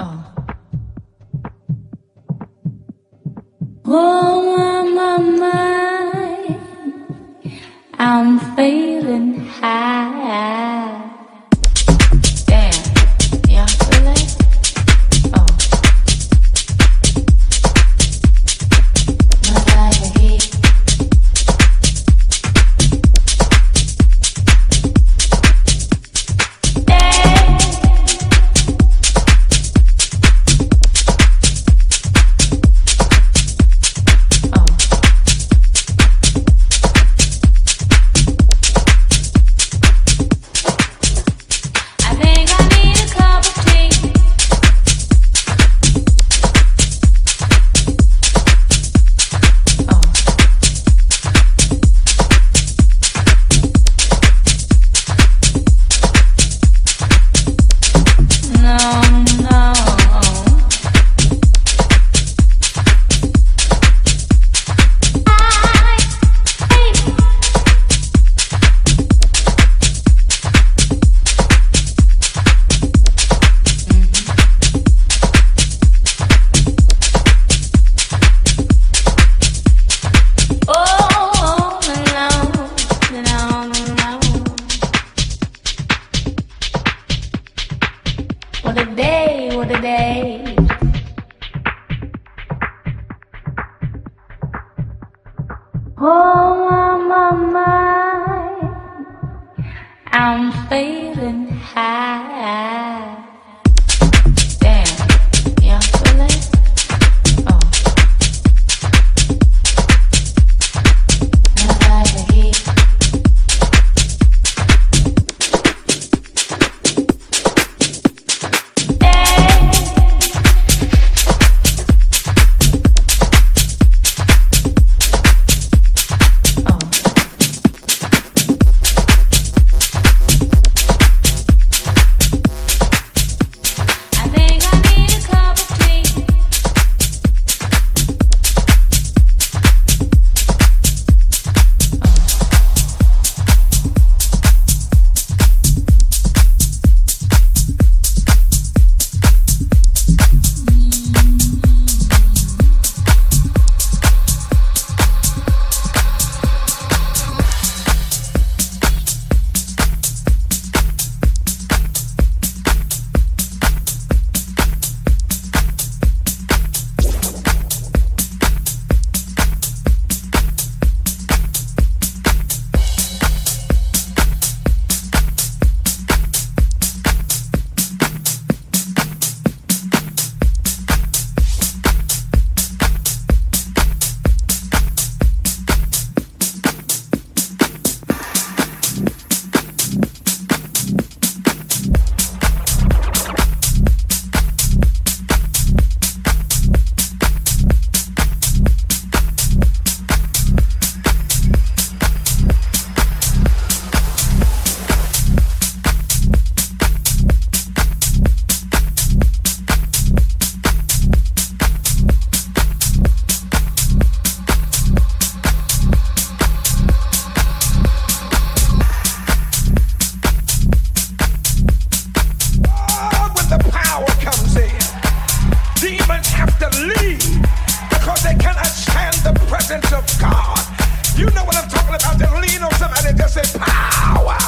Oh. Oh, my, my, my. I'm feeling high. have to leave because they cannot stand the presence of God. You know what I'm talking about. They lean on somebody and just say, power.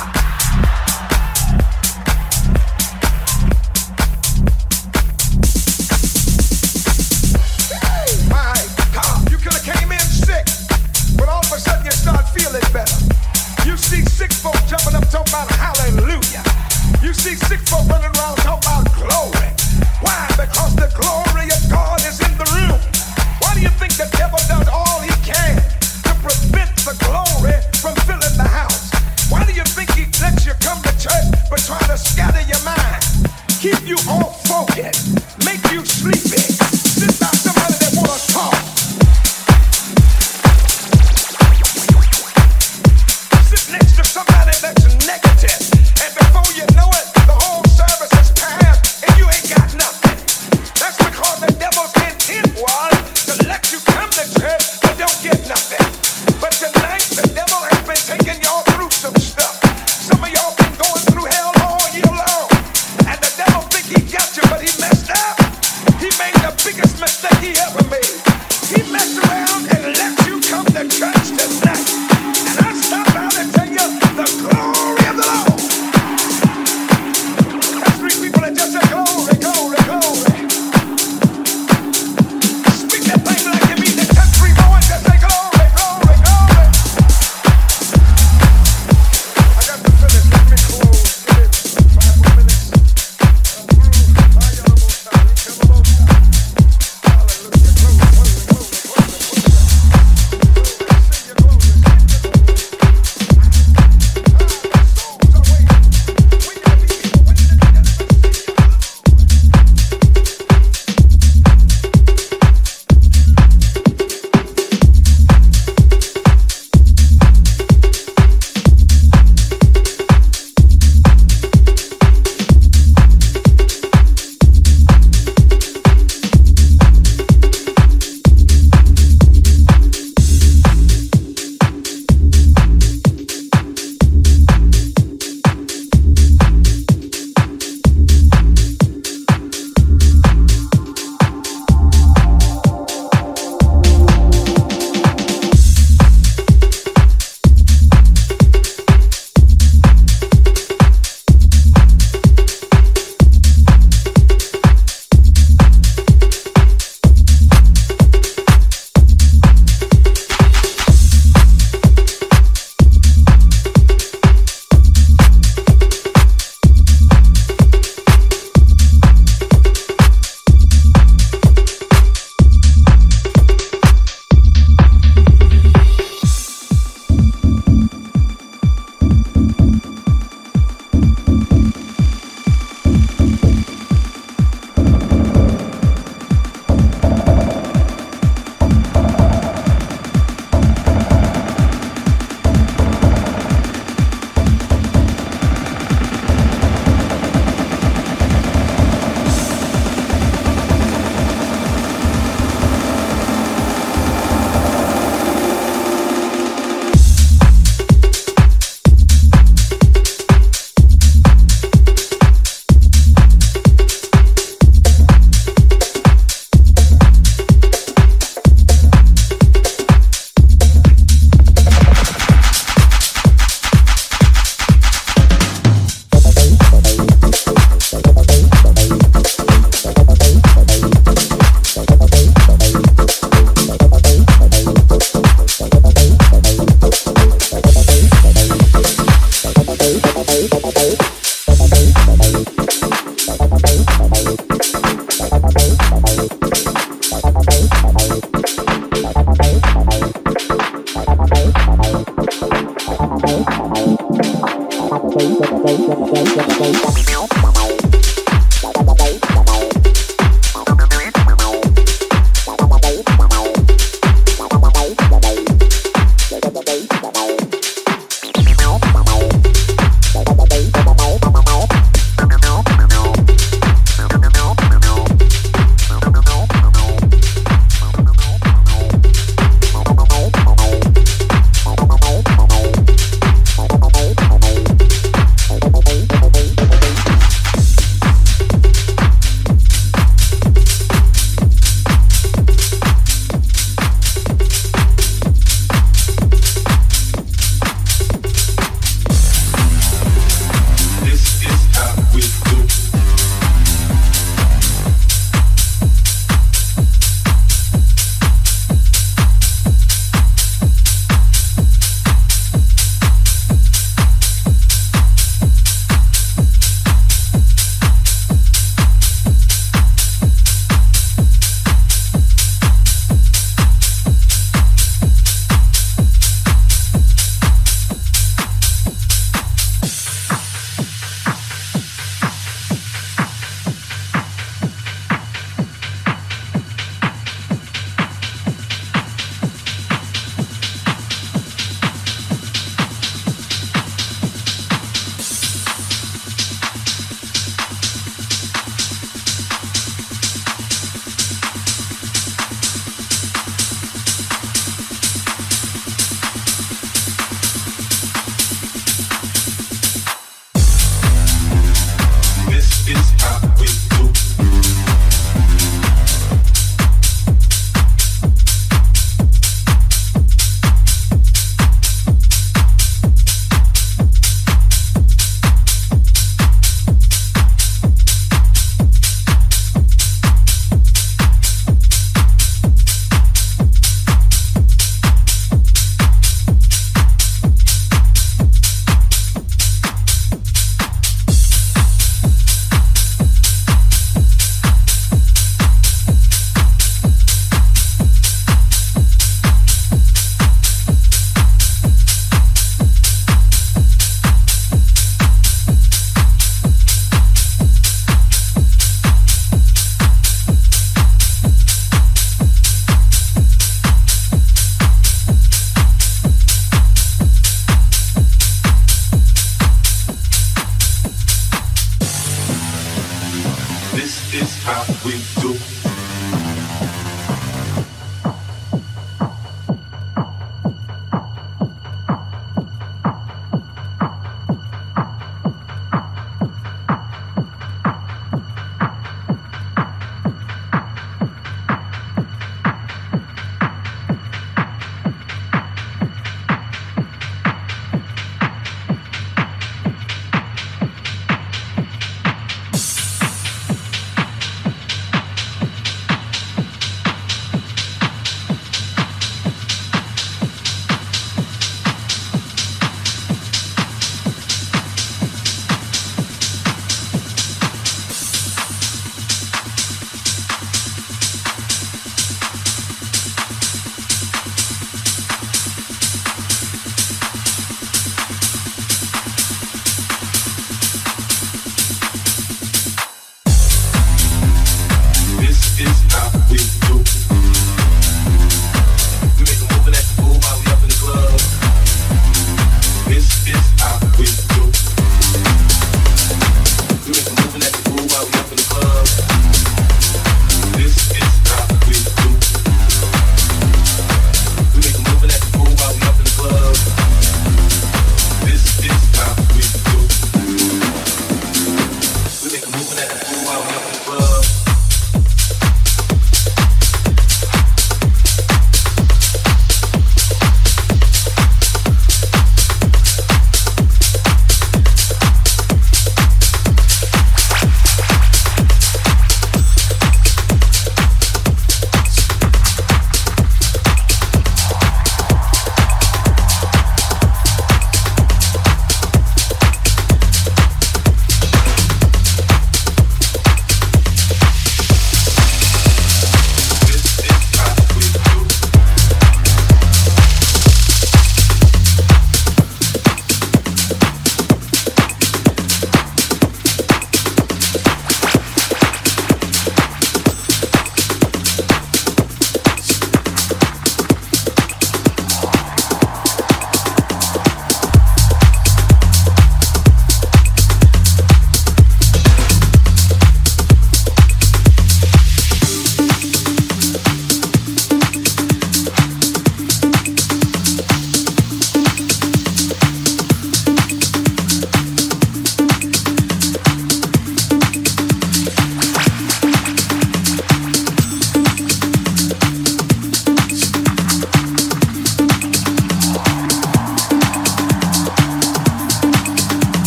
My God, you could have came in sick, but all of a sudden you start feeling better. You see sick jumping up talking about hallelujah. You see sick folk running around talking about glory why? Because the glory of God.